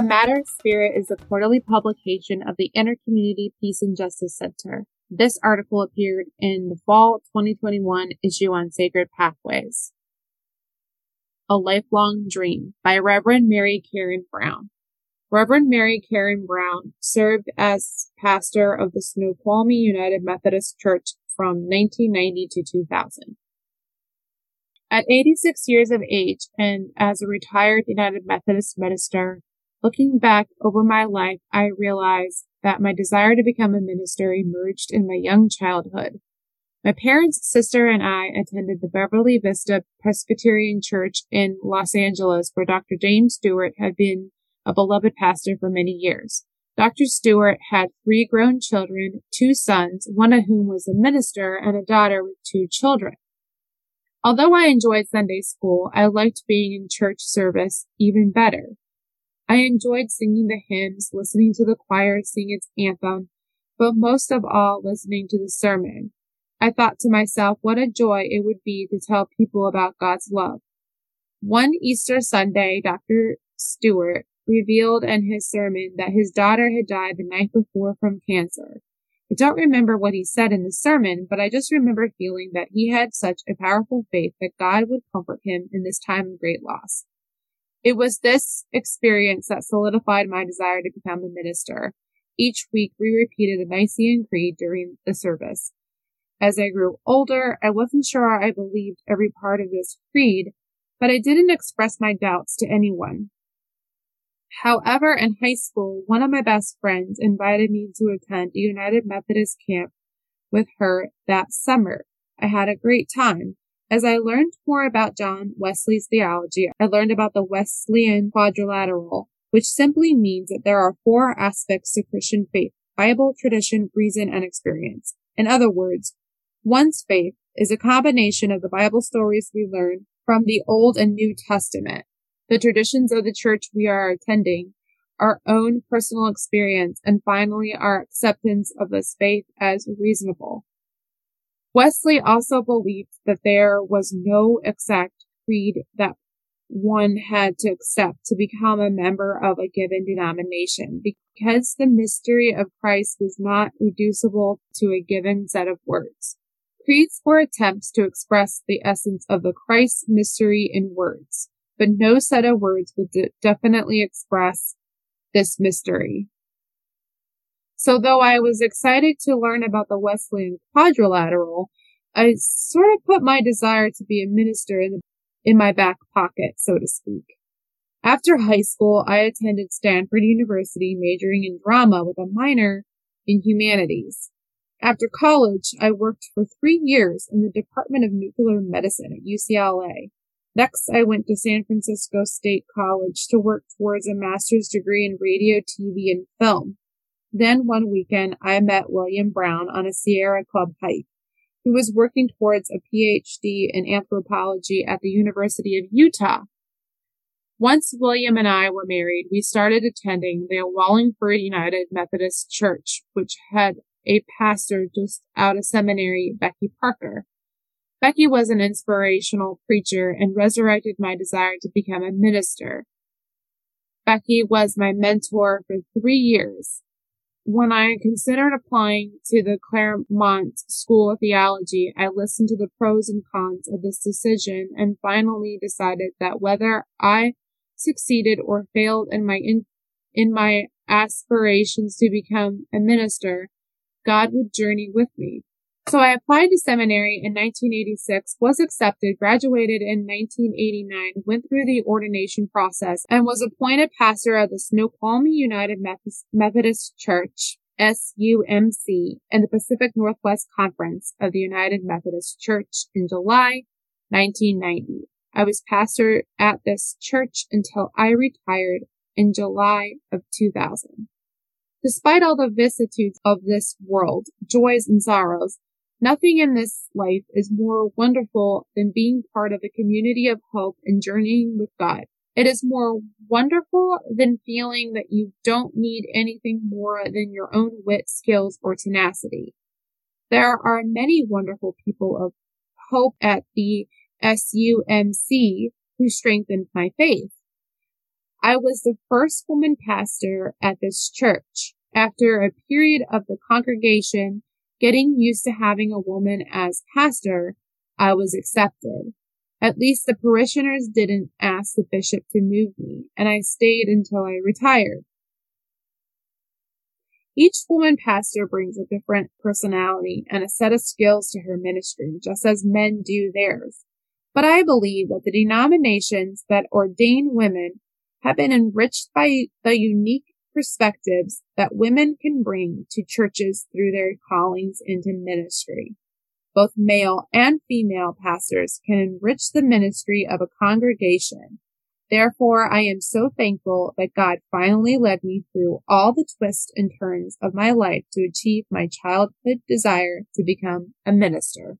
A Matter of Spirit is a quarterly publication of the Intercommunity Peace and Justice Center. This article appeared in the fall 2021 issue on Sacred Pathways. A Lifelong Dream by Reverend Mary Karen Brown. Reverend Mary Karen Brown served as pastor of the Snoqualmie United Methodist Church from 1990 to 2000. At 86 years of age and as a retired United Methodist minister, looking back over my life, I realized that my desire to become a minister emerged in my young childhood. My parents, sister, and I attended the Beverly Vista Presbyterian Church in Los Angeles, where Dr. James Stewart had been a beloved pastor for many years. Dr. Stewart had three grown children, two sons, one of whom was a minister, and a daughter with two children. Although I enjoyed Sunday school, I liked being in church service even better. I enjoyed singing the hymns, listening to the choir sing its anthem, but most of all, listening to the sermon. I thought to myself what a joy it would be to tell people about God's love. One Easter Sunday, Dr. Stewart revealed in his sermon that his daughter had died the night before from cancer. I don't remember what he said in the sermon, but I just remember feeling that he had such a powerful faith that God would comfort him in this time of great loss. It was this experience that solidified my desire to become a minister. Each week we repeated the Nicene Creed during the service. As I grew older, I wasn't sure I believed every part of this creed, but I didn't express my doubts to anyone. However, in high school, one of my best friends invited me to attend a United Methodist camp with her that summer. I had a great time. As I learned more about John Wesley's theology, I learned about the Wesleyan quadrilateral, which simply means that there are four aspects to Christian faith Bible, tradition, reason, and experience. In other words, one's faith is a combination of the Bible stories we learn from the Old and New Testament, the traditions of the church we are attending, our own personal experience, and finally our acceptance of this faith as reasonable. Wesley also believed that there was no exact creed that one had to accept to become a member of a given denomination because the mystery of Christ was not reducible to a given set of words. Creeds were attempts to express the essence of the Christ mystery in words but no set of words would de- definitely express this mystery. So though I was excited to learn about the Wesleyan quadrilateral, I sort of put my desire to be a minister in, the, in my back pocket, so to speak. After high school, I attended Stanford University majoring in drama with a minor in humanities. After college, I worked for three years in the Department of Nuclear Medicine at UCLA. Next, I went to San Francisco State College to work towards a master's degree in radio, TV, and film. Then one weekend, I met William Brown on a Sierra Club hike. He was working towards a PhD in anthropology at the University of Utah. Once William and I were married, we started attending the Wallingford United Methodist Church, which had a pastor just out of seminary, Becky Parker. Becky was an inspirational preacher and resurrected my desire to become a minister. Becky was my mentor for three years. When I considered applying to the Claremont School of Theology, I listened to the pros and cons of this decision and finally decided that whether I succeeded or failed in my in, in my aspirations to become a minister, God would journey with me. So I applied to seminary in 1986, was accepted, graduated in 1989, went through the ordination process, and was appointed pastor of the Snoqualmie United Methodist Church, SUMC, and the Pacific Northwest Conference of the United Methodist Church in July 1990. I was pastor at this church until I retired in July of 2000. Despite all the vicissitudes of this world, joys and sorrows, Nothing in this life is more wonderful than being part of a community of hope and journeying with God. It is more wonderful than feeling that you don't need anything more than your own wit, skills, or tenacity. There are many wonderful people of hope at the SUMC who strengthened my faith. I was the first woman pastor at this church. After a period of the congregation getting used to having a woman as pastor, I was accepted. At least the parishioners didn't ask the bishop to move me, and I stayed until I retired. Each woman pastor brings a different personality and a set of skills to her ministry, just as men do theirs. But I believe that the denominations that ordain women have been enriched by the unique perspectives that women can bring to churches through their callings into ministry. Both male and female pastors can enrich the ministry of a congregation. Therefore, I am so thankful that God finally led me through all the twists and turns of my life to achieve my childhood desire to become a minister.